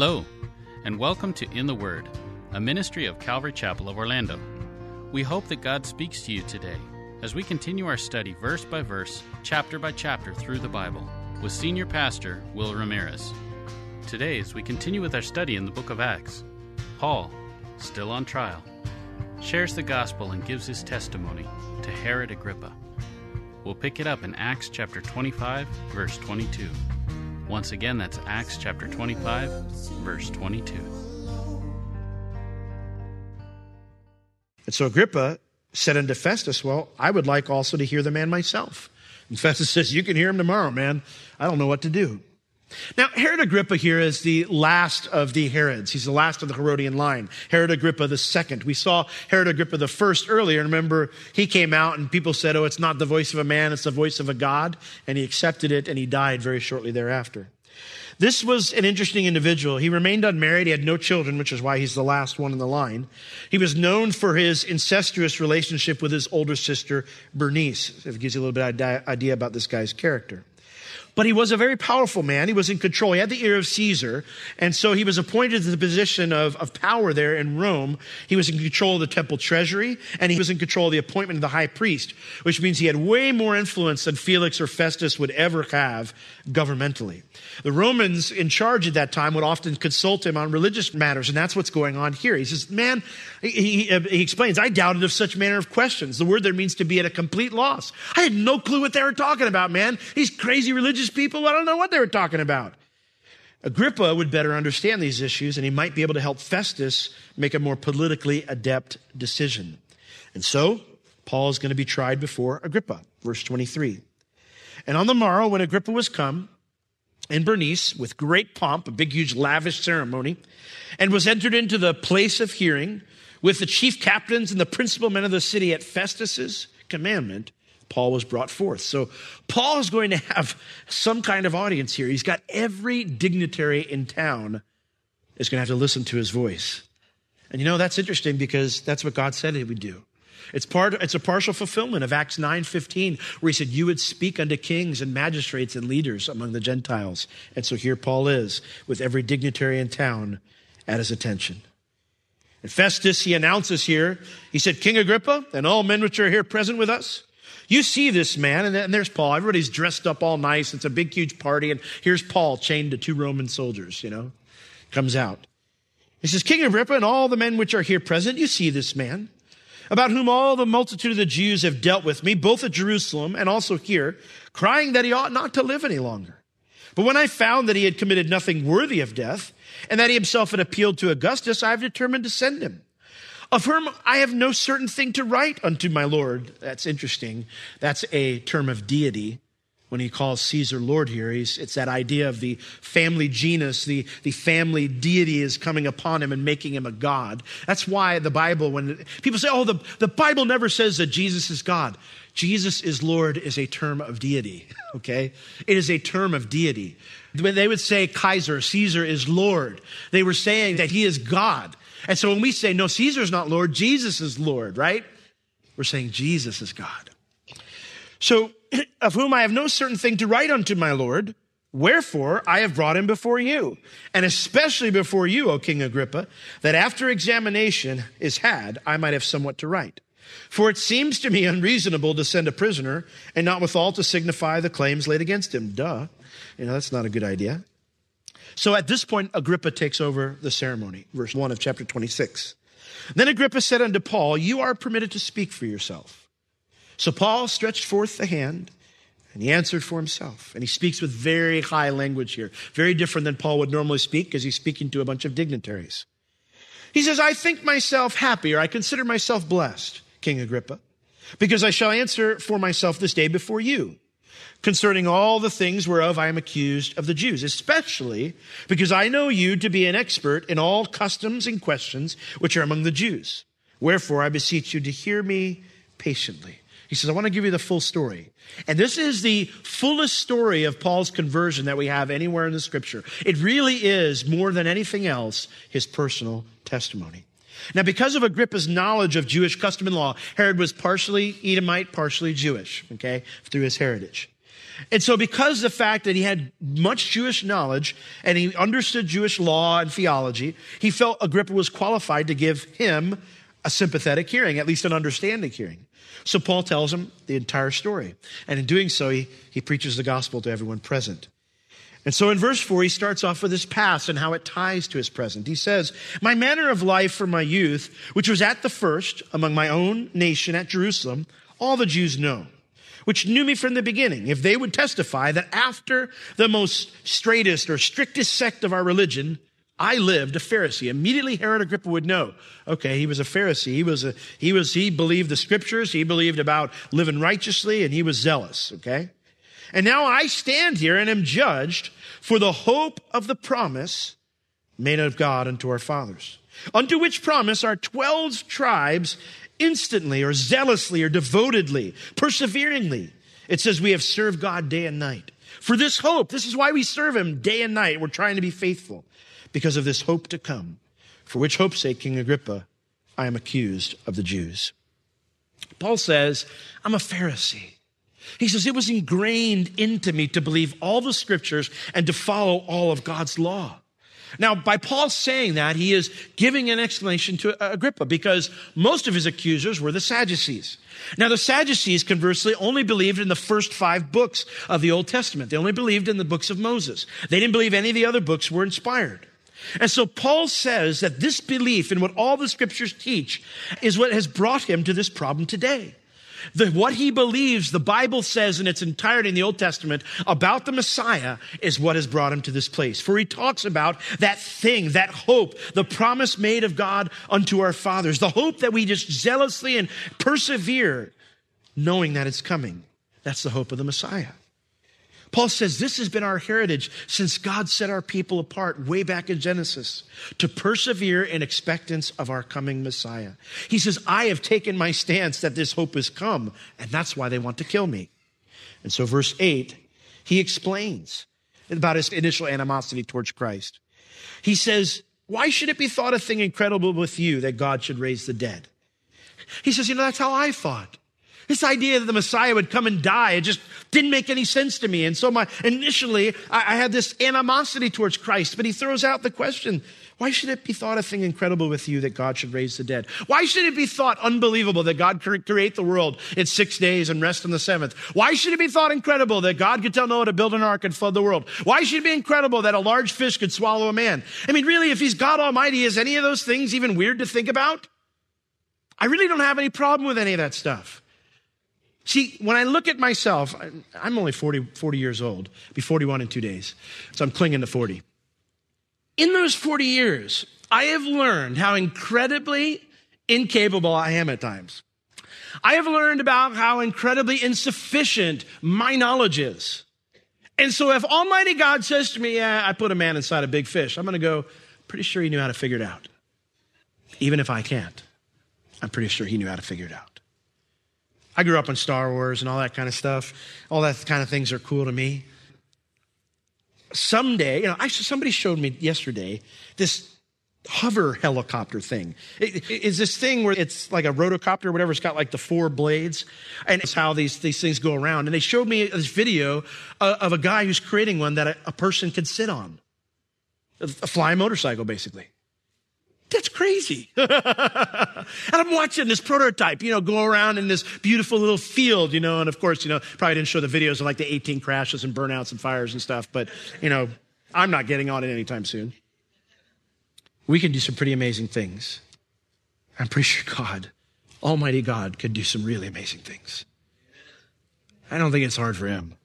Hello, and welcome to In the Word, a ministry of Calvary Chapel of Orlando. We hope that God speaks to you today as we continue our study verse by verse, chapter by chapter through the Bible with Senior Pastor Will Ramirez. Today, as we continue with our study in the book of Acts, Paul, still on trial, shares the gospel and gives his testimony to Herod Agrippa. We'll pick it up in Acts chapter 25, verse 22. Once again, that's Acts chapter 25, verse 22. And so Agrippa said unto Festus, Well, I would like also to hear the man myself. And Festus says, You can hear him tomorrow, man. I don't know what to do. Now, Herod Agrippa here is the last of the Herods. He's the last of the Herodian line. Herod Agrippa the second. We saw Herod Agrippa the first earlier. Remember, he came out and people said, oh, it's not the voice of a man, it's the voice of a God. And he accepted it and he died very shortly thereafter. This was an interesting individual. He remained unmarried. He had no children, which is why he's the last one in the line. He was known for his incestuous relationship with his older sister, Bernice. It gives you a little bit of idea about this guy's character. But he was a very powerful man. He was in control. He had the ear of Caesar. And so he was appointed to the position of, of power there in Rome. He was in control of the temple treasury and he was in control of the appointment of the high priest, which means he had way more influence than Felix or Festus would ever have governmentally. The Romans in charge at that time would often consult him on religious matters. And that's what's going on here. He says, man, he, he, explains, I doubted of such manner of questions. The word there means to be at a complete loss. I had no clue what they were talking about, man. These crazy religious religious people, I don't know what they were talking about. Agrippa would better understand these issues, and he might be able to help Festus make a more politically adept decision. And so, Paul is going to be tried before Agrippa. Verse 23. And on the morrow, when Agrippa was come, in Bernice, with great pomp, a big, huge, lavish ceremony, and was entered into the place of hearing with the chief captains and the principal men of the city at Festus's commandment, Paul was brought forth. So Paul is going to have some kind of audience here. He's got every dignitary in town is going to have to listen to his voice. And you know, that's interesting because that's what God said he would do. It's part, it's a partial fulfillment of Acts 9:15, where he said, You would speak unto kings and magistrates and leaders among the Gentiles. And so here Paul is, with every dignitary in town at his attention. And Festus, he announces here, he said, King Agrippa, and all men which are here present with us, you see this man, and there's Paul. Everybody's dressed up all nice. It's a big, huge party. And here's Paul chained to two Roman soldiers, you know, comes out. He says, King Agrippa and all the men which are here present, you see this man, about whom all the multitude of the Jews have dealt with me, both at Jerusalem and also here, crying that he ought not to live any longer. But when I found that he had committed nothing worthy of death, and that he himself had appealed to Augustus, I have determined to send him of whom I have no certain thing to write unto my Lord. That's interesting. That's a term of deity. When he calls Caesar Lord here, it's that idea of the family genus, the, the family deity is coming upon him and making him a God. That's why the Bible, when people say, oh, the, the Bible never says that Jesus is God. Jesus is Lord is a term of deity, okay? It is a term of deity. When they would say Kaiser, Caesar is Lord, they were saying that he is God. And so when we say, no, Caesar's not Lord, Jesus is Lord, right? We're saying Jesus is God. So, of whom I have no certain thing to write unto my Lord, wherefore I have brought him before you, and especially before you, O King Agrippa, that after examination is had, I might have somewhat to write. For it seems to me unreasonable to send a prisoner and not withal to signify the claims laid against him. Duh. You know, that's not a good idea. So at this point, Agrippa takes over the ceremony, verse 1 of chapter 26. Then Agrippa said unto Paul, You are permitted to speak for yourself. So Paul stretched forth the hand and he answered for himself. And he speaks with very high language here, very different than Paul would normally speak because he's speaking to a bunch of dignitaries. He says, I think myself happy or I consider myself blessed, King Agrippa, because I shall answer for myself this day before you concerning all the things whereof I am accused of the Jews, especially because I know you to be an expert in all customs and questions which are among the Jews. Wherefore I beseech you to hear me patiently. He says, I want to give you the full story. And this is the fullest story of Paul's conversion that we have anywhere in the scripture. It really is, more than anything else, his personal testimony. Now, because of Agrippa's knowledge of Jewish custom and law, Herod was partially Edomite, partially Jewish, okay, through his heritage. And so because the fact that he had much Jewish knowledge and he understood Jewish law and theology, he felt Agrippa was qualified to give him a sympathetic hearing, at least an understanding hearing. So Paul tells him the entire story. And in doing so, he, he preaches the gospel to everyone present. And so in verse 4, he starts off with his past and how it ties to his present. He says, My manner of life from my youth, which was at the first among my own nation at Jerusalem, all the Jews know which knew me from the beginning, if they would testify that after the most straightest or strictest sect of our religion, I lived a Pharisee. Immediately Herod Agrippa would know, okay, he was a Pharisee. He was a, he was, he believed the scriptures. He believed about living righteously and he was zealous, okay? And now I stand here and am judged for the hope of the promise made of God unto our fathers. Unto which promise our 12 tribes instantly or zealously or devotedly, perseveringly. It says we have served God day and night. For this hope, this is why we serve him day and night. We're trying to be faithful because of this hope to come. For which hope's sake, King Agrippa, I am accused of the Jews. Paul says, I'm a Pharisee. He says, it was ingrained into me to believe all the scriptures and to follow all of God's law. Now, by Paul saying that, he is giving an explanation to Agrippa because most of his accusers were the Sadducees. Now, the Sadducees, conversely, only believed in the first five books of the Old Testament. They only believed in the books of Moses. They didn't believe any of the other books were inspired. And so Paul says that this belief in what all the scriptures teach is what has brought him to this problem today. The, what he believes, the Bible says in its entirety in the Old Testament about the Messiah is what has brought him to this place. For he talks about that thing, that hope, the promise made of God unto our fathers, the hope that we just zealously and persevere knowing that it's coming. That's the hope of the Messiah. Paul says this has been our heritage since God set our people apart way back in Genesis to persevere in expectance of our coming Messiah. He says, I have taken my stance that this hope has come, and that's why they want to kill me. And so, verse 8, he explains about his initial animosity towards Christ. He says, Why should it be thought a thing incredible with you that God should raise the dead? He says, You know, that's how I thought. This idea that the Messiah would come and die, it just didn't make any sense to me. And so my, initially, I, I had this animosity towards Christ, but he throws out the question, why should it be thought a thing incredible with you that God should raise the dead? Why should it be thought unbelievable that God could create the world in six days and rest on the seventh? Why should it be thought incredible that God could tell Noah to build an ark and flood the world? Why should it be incredible that a large fish could swallow a man? I mean, really, if he's God Almighty, is any of those things even weird to think about? I really don't have any problem with any of that stuff. See, when I look at myself, I'm only 40, 40 years old, I'll be 41 in two days. So I'm clinging to 40. In those 40 years, I have learned how incredibly incapable I am at times. I have learned about how incredibly insufficient my knowledge is. And so if Almighty God says to me, yeah, I put a man inside a big fish, I'm going to go, pretty sure he knew how to figure it out. Even if I can't, I'm pretty sure he knew how to figure it out. I grew up on Star Wars and all that kind of stuff. All that kind of things are cool to me. Someday, you know, somebody showed me yesterday this hover helicopter thing. It, it's this thing where it's like a rotocopter or whatever. It's got like the four blades, and it's how these these things go around. And they showed me this video of a guy who's creating one that a, a person could sit on, a, a flying motorcycle, basically. That's crazy. and I'm watching this prototype, you know, go around in this beautiful little field, you know, and of course, you know, probably didn't show the videos of like the 18 crashes and burnouts and fires and stuff, but, you know, I'm not getting on it anytime soon. We can do some pretty amazing things. I'm pretty sure God, Almighty God, could do some really amazing things. I don't think it's hard for him.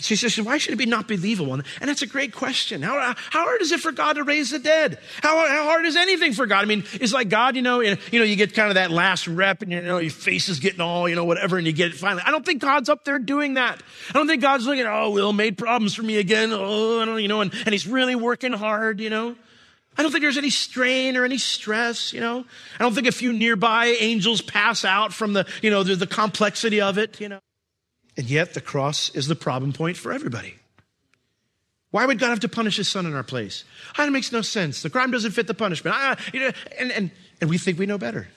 She says, why should it be not believable? And that's a great question. How, how hard is it for God to raise the dead? How, how hard is anything for God? I mean, it's like God, you know, you know, you get kind of that last rep and you know, your face is getting all, you know, whatever, and you get it finally. I don't think God's up there doing that. I don't think God's looking, oh, Will made problems for me again. Oh, I don't, you know, and, and he's really working hard, you know. I don't think there's any strain or any stress, you know. I don't think a few nearby angels pass out from the, you know, the, the complexity of it, you know. And yet the cross is the problem point for everybody. Why would God have to punish his son in our place? Ah, it makes no sense. The crime doesn't fit the punishment. Ah, you know, and, and, and we think we know better.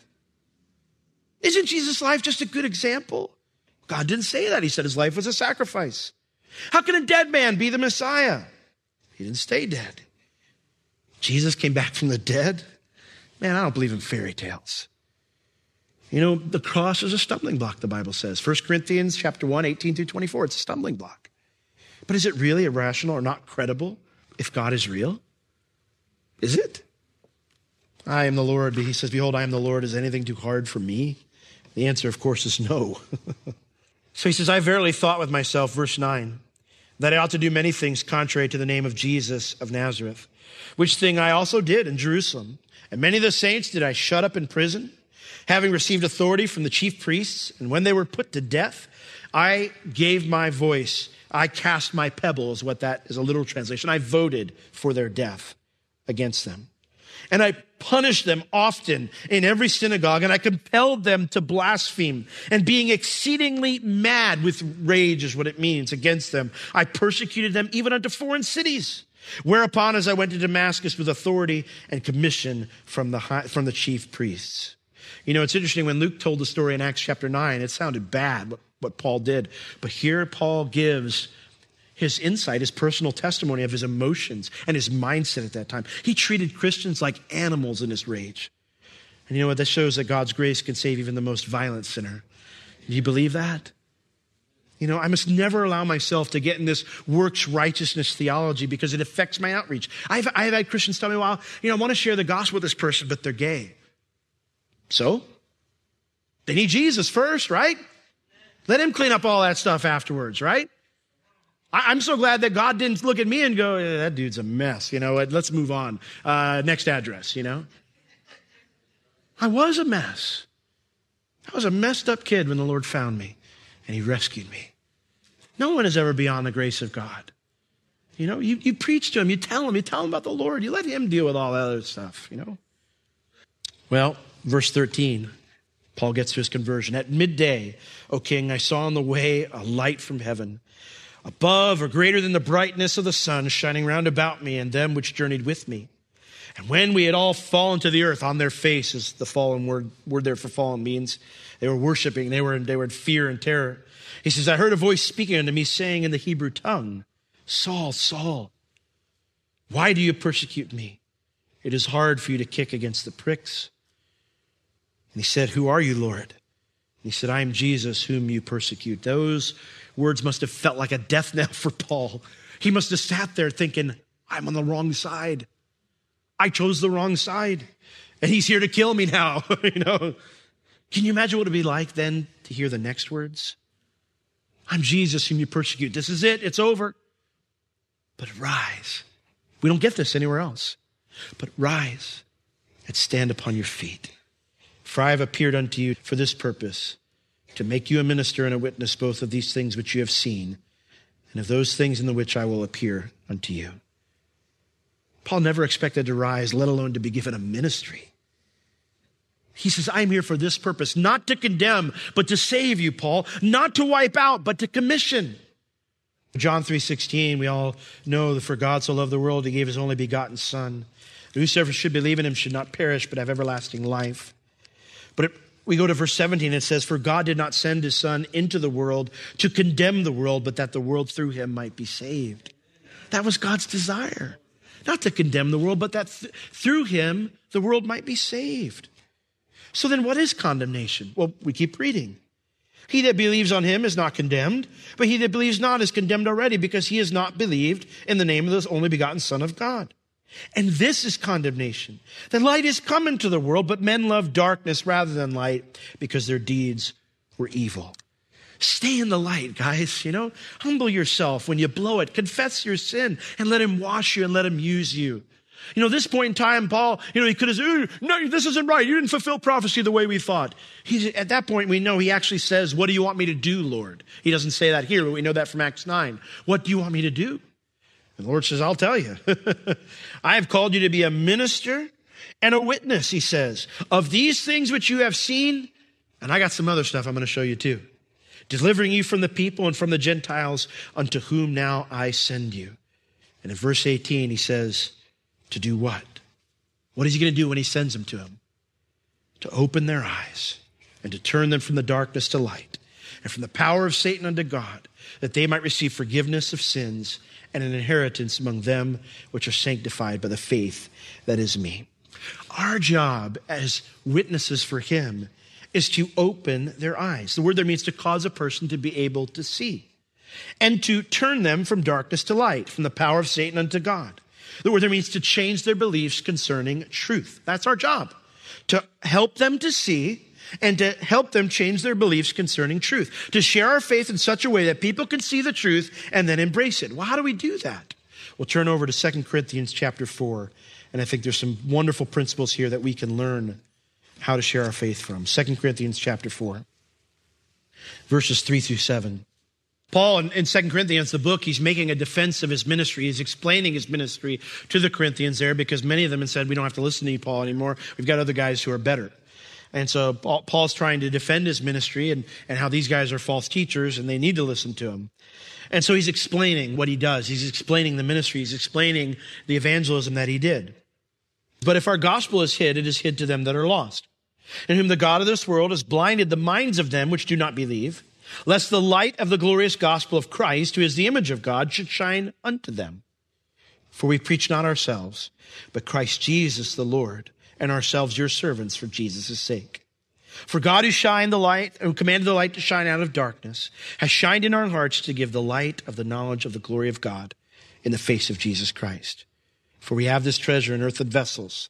Isn't Jesus' life just a good example? God didn't say that. He said his life was a sacrifice. How can a dead man be the Messiah? He didn't stay dead. Jesus came back from the dead. Man, I don't believe in fairy tales. You know, the cross is a stumbling block, the Bible says. 1 Corinthians chapter 1, 18 through 24, it's a stumbling block. But is it really irrational or not credible if God is real? Is it? I am the Lord. He says, Behold, I am the Lord. Is anything too hard for me? The answer, of course, is no. so he says, I verily thought with myself, verse 9, that I ought to do many things contrary to the name of Jesus of Nazareth, which thing I also did in Jerusalem. And many of the saints did I shut up in prison having received authority from the chief priests, and when they were put to death, I gave my voice. I cast my pebble, is what that is a literal translation. I voted for their death against them. And I punished them often in every synagogue, and I compelled them to blaspheme. And being exceedingly mad with rage is what it means against them, I persecuted them even unto foreign cities. Whereupon, as I went to Damascus with authority and commission from the, high, from the chief priests. You know, it's interesting when Luke told the story in Acts chapter 9, it sounded bad what, what Paul did. But here Paul gives his insight, his personal testimony of his emotions and his mindset at that time. He treated Christians like animals in his rage. And you know what? That shows that God's grace can save even the most violent sinner. Do you believe that? You know, I must never allow myself to get in this works righteousness theology because it affects my outreach. I've, I've had Christians tell me, well, you know, I want to share the gospel with this person, but they're gay. So, they need Jesus first, right? Let him clean up all that stuff afterwards, right? I, am so glad that God didn't look at me and go, that dude's a mess. You know, let's move on. Uh, next address, you know? I was a mess. I was a messed up kid when the Lord found me and he rescued me. No one is ever beyond the grace of God. You know, you, you preach to him, you tell him, you tell him about the Lord, you let him deal with all that other stuff, you know? Well, Verse 13, Paul gets to his conversion. At midday, O king, I saw on the way a light from heaven, above or greater than the brightness of the sun, shining round about me and them which journeyed with me. And when we had all fallen to the earth on their faces, the fallen word, word there for fallen means they were worshiping, they were, in, they were in fear and terror. He says, I heard a voice speaking unto me, saying in the Hebrew tongue, Saul, Saul, why do you persecute me? It is hard for you to kick against the pricks. And he said, Who are you, Lord? And he said, I am Jesus whom you persecute. Those words must have felt like a death knell for Paul. He must have sat there thinking, I'm on the wrong side. I chose the wrong side. And he's here to kill me now. you know. Can you imagine what it'd be like then to hear the next words? I'm Jesus whom you persecute. This is it. It's over. But rise. We don't get this anywhere else. But rise and stand upon your feet. For I have appeared unto you for this purpose, to make you a minister and a witness both of these things which you have seen, and of those things in the which I will appear unto you. Paul never expected to rise, let alone to be given a ministry. He says, I'm here for this purpose, not to condemn, but to save you, Paul, not to wipe out, but to commission. John 3:16, we all know that for God so loved the world, he gave his only begotten son. Whosoever should believe in him should not perish, but have everlasting life. But it, we go to verse 17, it says, For God did not send his son into the world to condemn the world, but that the world through him might be saved. That was God's desire. Not to condemn the world, but that th- through him the world might be saved. So then what is condemnation? Well, we keep reading. He that believes on him is not condemned, but he that believes not is condemned already because he has not believed in the name of the only begotten Son of God. And this is condemnation. The light is come into the world, but men love darkness rather than light because their deeds were evil. Stay in the light, guys, you know? Humble yourself when you blow it. Confess your sin and let him wash you and let him use you. You know, this point in time, Paul, you know, he could have said, no, this isn't right. You didn't fulfill prophecy the way we thought. He's, at that point, we know he actually says, what do you want me to do, Lord? He doesn't say that here, but we know that from Acts 9. What do you want me to do? The Lord says, I'll tell you. I have called you to be a minister and a witness, he says, of these things which you have seen. And I got some other stuff I'm going to show you too. Delivering you from the people and from the Gentiles unto whom now I send you. And in verse 18, he says, to do what? What is he going to do when he sends them to him? To open their eyes and to turn them from the darkness to light and from the power of Satan unto God, that they might receive forgiveness of sins and an inheritance among them which are sanctified by the faith that is me. Our job as witnesses for him is to open their eyes. The word there means to cause a person to be able to see and to turn them from darkness to light, from the power of Satan unto God. The word there means to change their beliefs concerning truth. That's our job. To help them to see and to help them change their beliefs concerning truth. To share our faith in such a way that people can see the truth and then embrace it. Well, how do we do that? We'll turn over to 2 Corinthians chapter 4, and I think there's some wonderful principles here that we can learn how to share our faith from. 2 Corinthians chapter 4, verses 3 through 7. Paul in, in 2 Corinthians, the book, he's making a defense of his ministry. He's explaining his ministry to the Corinthians there because many of them had said, We don't have to listen to you, Paul, anymore. We've got other guys who are better. And so Paul's trying to defend his ministry and, and how these guys are false teachers and they need to listen to him. And so he's explaining what he does. He's explaining the ministry. He's explaining the evangelism that he did. But if our gospel is hid, it is hid to them that are lost, in whom the God of this world has blinded the minds of them which do not believe lest the light of the glorious gospel of Christ, who is the image of God, should shine unto them. For we preach not ourselves, but Christ Jesus the Lord, and ourselves your servants for Jesus' sake. For God who shined the light, who commanded the light to shine out of darkness, has shined in our hearts to give the light of the knowledge of the glory of God in the face of Jesus Christ. For we have this treasure in earthen vessels,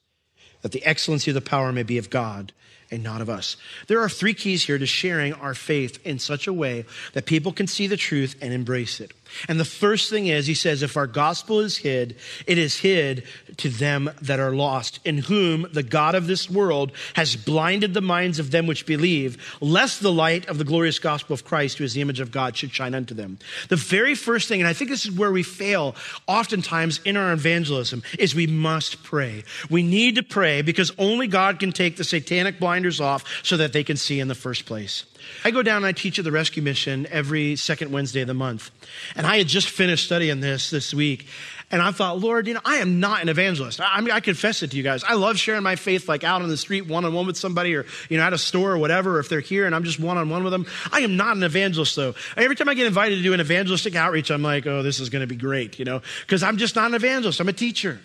that the excellency of the power may be of God and not of us. There are three keys here to sharing our faith in such a way that people can see the truth and embrace it. And the first thing is, he says, if our gospel is hid, it is hid to them that are lost, in whom the God of this world has blinded the minds of them which believe, lest the light of the glorious gospel of Christ, who is the image of God, should shine unto them. The very first thing, and I think this is where we fail oftentimes in our evangelism, is we must pray. We need to pray because only God can take the satanic blinders off so that they can see in the first place. I go down and I teach at the rescue mission every second Wednesday of the month. And I had just finished studying this this week. And I thought, Lord, you know, I am not an evangelist. I, I mean, I confess it to you guys. I love sharing my faith like out on the street, one on one with somebody or, you know, at a store or whatever, if they're here and I'm just one on one with them. I am not an evangelist though. Every time I get invited to do an evangelistic outreach, I'm like, oh, this is going to be great, you know, because I'm just not an evangelist. I'm a teacher.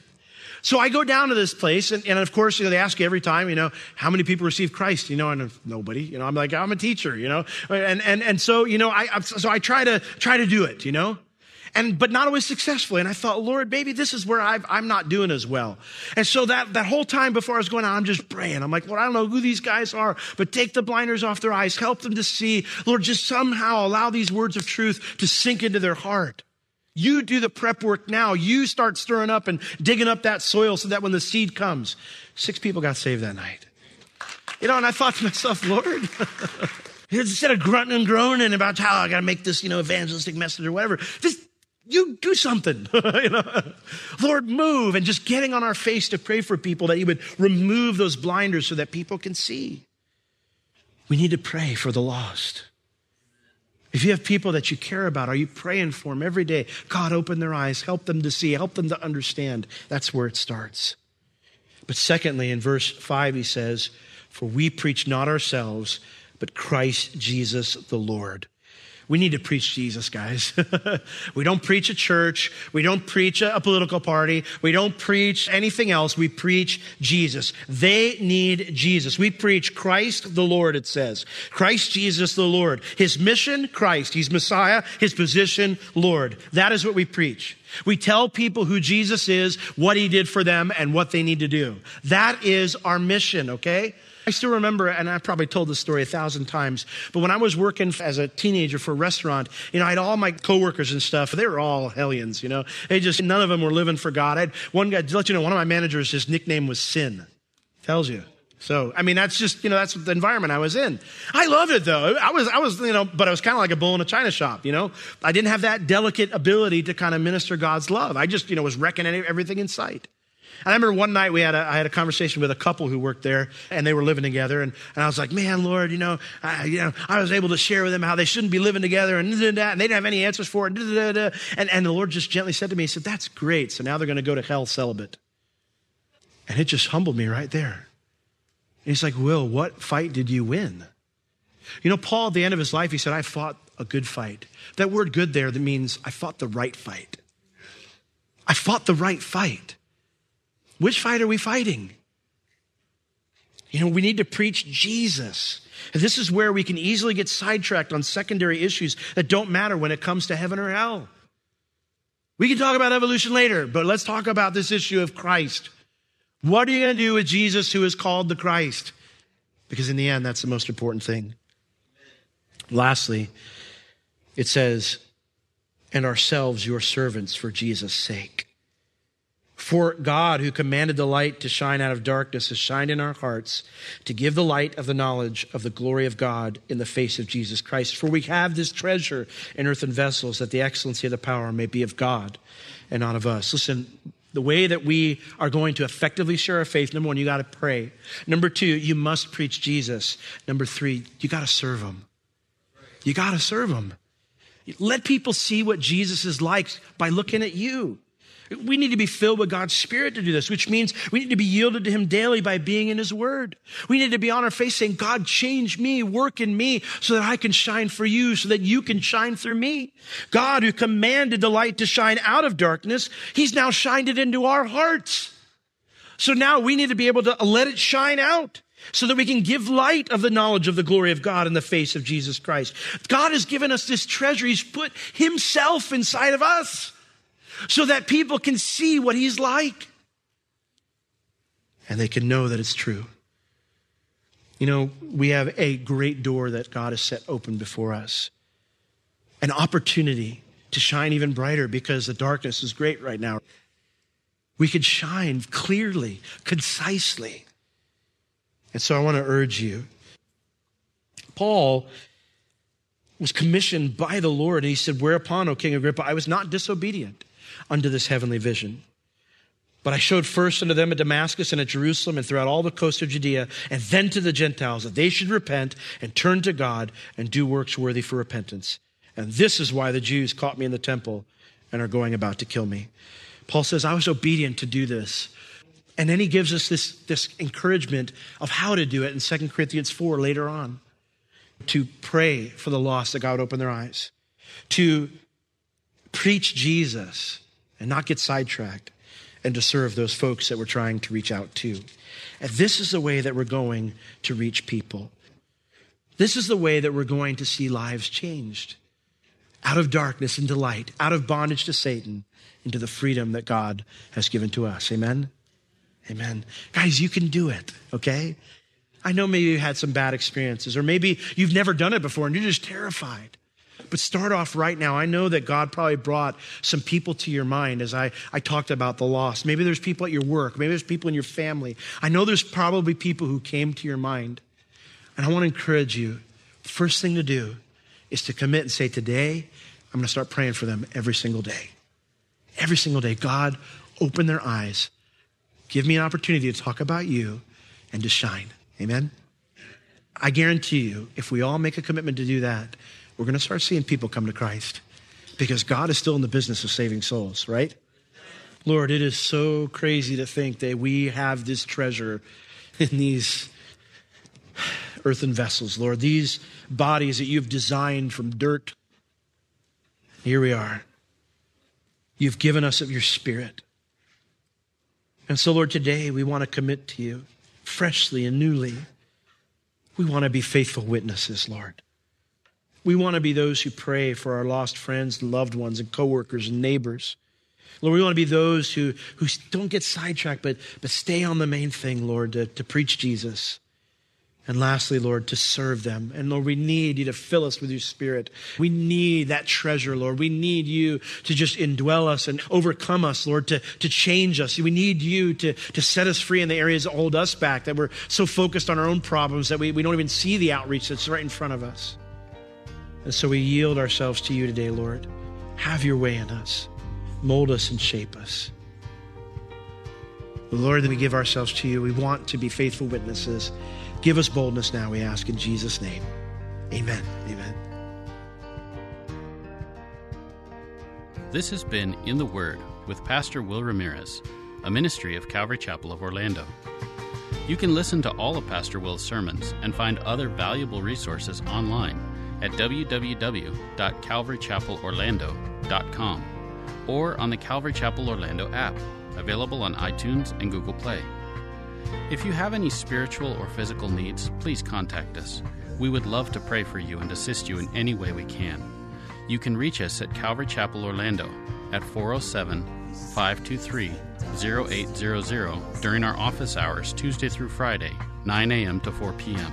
So I go down to this place, and, and of course, you know, they ask you every time, you know, how many people receive Christ? You know, and nobody. You know, I'm like, I'm a teacher, you know, and and and so you know, I so I try to try to do it, you know. And, but not always successfully. And I thought, Lord, maybe this is where i am not doing as well. And so that, that whole time before I was going on, I'm just praying. I'm like, Lord, I don't know who these guys are, but take the blinders off their eyes, help them to see. Lord, just somehow allow these words of truth to sink into their heart. You do the prep work now. You start stirring up and digging up that soil so that when the seed comes, six people got saved that night. You know, and I thought to myself, Lord, instead of grunting and groaning about how I got to make this, you know, evangelistic message or whatever, just you do something. you know? Lord, move and just getting on our face to pray for people that you would remove those blinders so that people can see. We need to pray for the lost. If you have people that you care about, are you praying for them every day? God, open their eyes, help them to see, help them to understand. That's where it starts. But secondly, in verse 5, he says, For we preach not ourselves, but Christ Jesus the Lord we need to preach Jesus, guys. we don't preach a church. We don't preach a, political party. We don't preach anything else. We preach Jesus. They need Jesus. We preach Christ the Lord, it says. Christ Jesus the Lord. His mission, Christ. He's Messiah. His position, Lord. That is what we preach. We tell people who Jesus is, what he did for them, and what they need to do. That is our mission, okay? I still remember, and I've probably told this story a thousand times, but when I was working as a teenager for a restaurant, you know, I had all my coworkers and stuff. They were all hellions, you know. They just, none of them were living for God. I had one guy, to let you know, one of my managers, his nickname was Sin. Tells you. So, I mean, that's just, you know, that's the environment I was in. I loved it though. I was, I was, you know, but I was kind of like a bull in a china shop, you know. I didn't have that delicate ability to kind of minister God's love. I just, you know, was wrecking everything in sight. And I remember one night we had a, I had a conversation with a couple who worked there and they were living together. And, and I was like, man, Lord, you know, I, you know, I was able to share with them how they shouldn't be living together and, and they didn't have any answers for it. And, and the Lord just gently said to me, he said, that's great. So now they're going to go to hell celibate. And it just humbled me right there. And he's like, Will, what fight did you win? You know, Paul, at the end of his life, he said, I fought a good fight. That word good there, that means I fought the right fight. I fought the right fight. Which fight are we fighting? You know, we need to preach Jesus. This is where we can easily get sidetracked on secondary issues that don't matter when it comes to heaven or hell. We can talk about evolution later, but let's talk about this issue of Christ. What are you going to do with Jesus who is called the Christ? Because in the end, that's the most important thing. Lastly, it says, and ourselves your servants for Jesus' sake. For God, who commanded the light to shine out of darkness, has shined in our hearts to give the light of the knowledge of the glory of God in the face of Jesus Christ. For we have this treasure in earthen vessels, that the excellency of the power may be of God and not of us. Listen, the way that we are going to effectively share our faith, number one, you got to pray. Number two, you must preach Jesus. Number three, you got to serve him. You got to serve him. Let people see what Jesus is like by looking at you. We need to be filled with God's Spirit to do this, which means we need to be yielded to Him daily by being in His Word. We need to be on our face saying, God, change me, work in me so that I can shine for you, so that you can shine through me. God, who commanded the light to shine out of darkness, He's now shined it into our hearts. So now we need to be able to let it shine out so that we can give light of the knowledge of the glory of God in the face of Jesus Christ. God has given us this treasure. He's put Himself inside of us so that people can see what he's like and they can know that it's true. You know, we have a great door that God has set open before us, an opportunity to shine even brighter because the darkness is great right now. We could shine clearly, concisely. And so I want to urge you. Paul was commissioned by the Lord, and he said, Whereupon, O King Agrippa, I was not disobedient unto this heavenly vision. But I showed first unto them at Damascus and at Jerusalem and throughout all the coast of Judea, and then to the Gentiles, that they should repent and turn to God and do works worthy for repentance. And this is why the Jews caught me in the temple and are going about to kill me. Paul says, I was obedient to do this. And then he gives us this, this encouragement of how to do it in 2 Corinthians 4 later on. To pray for the lost that God would open their eyes. To preach Jesus and not get sidetracked and to serve those folks that we're trying to reach out to. And this is the way that we're going to reach people. This is the way that we're going to see lives changed out of darkness into light, out of bondage to Satan into the freedom that God has given to us. Amen? Amen. Guys, you can do it, okay? I know maybe you had some bad experiences, or maybe you've never done it before and you're just terrified. But start off right now. I know that God probably brought some people to your mind as I, I talked about the lost. Maybe there's people at your work. Maybe there's people in your family. I know there's probably people who came to your mind. And I want to encourage you. First thing to do is to commit and say, Today, I'm going to start praying for them every single day. Every single day. God, open their eyes. Give me an opportunity to talk about you and to shine. Amen? I guarantee you, if we all make a commitment to do that, we're going to start seeing people come to Christ because God is still in the business of saving souls, right? Lord, it is so crazy to think that we have this treasure in these earthen vessels, Lord, these bodies that you've designed from dirt. Here we are. You've given us of your spirit. And so, Lord, today we want to commit to you freshly and newly. We want to be faithful witnesses, Lord. We want to be those who pray for our lost friends loved ones and coworkers and neighbors. Lord, we want to be those who, who don't get sidetracked, but, but stay on the main thing, Lord, to, to preach Jesus. And lastly, Lord, to serve them. And Lord, we need you to fill us with your spirit. We need that treasure, Lord. We need you to just indwell us and overcome us, Lord, to, to change us. We need you to, to set us free in the areas that hold us back, that we're so focused on our own problems that we, we don't even see the outreach that's right in front of us. And so we yield ourselves to you today, Lord. Have your way in us. Mold us and shape us. Lord, that we give ourselves to you. We want to be faithful witnesses. Give us boldness now, we ask in Jesus' name. Amen. Amen. This has been In the Word with Pastor Will Ramirez, a ministry of Calvary Chapel of Orlando. You can listen to all of Pastor Will's sermons and find other valuable resources online at www.calvarychapelorlando.com or on the Calvary Chapel Orlando app, available on iTunes and Google Play. If you have any spiritual or physical needs, please contact us. We would love to pray for you and assist you in any way we can. You can reach us at Calvary Chapel Orlando at 407 523 0800 during our office hours Tuesday through Friday, 9 a.m. to 4 p.m.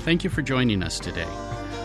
Thank you for joining us today.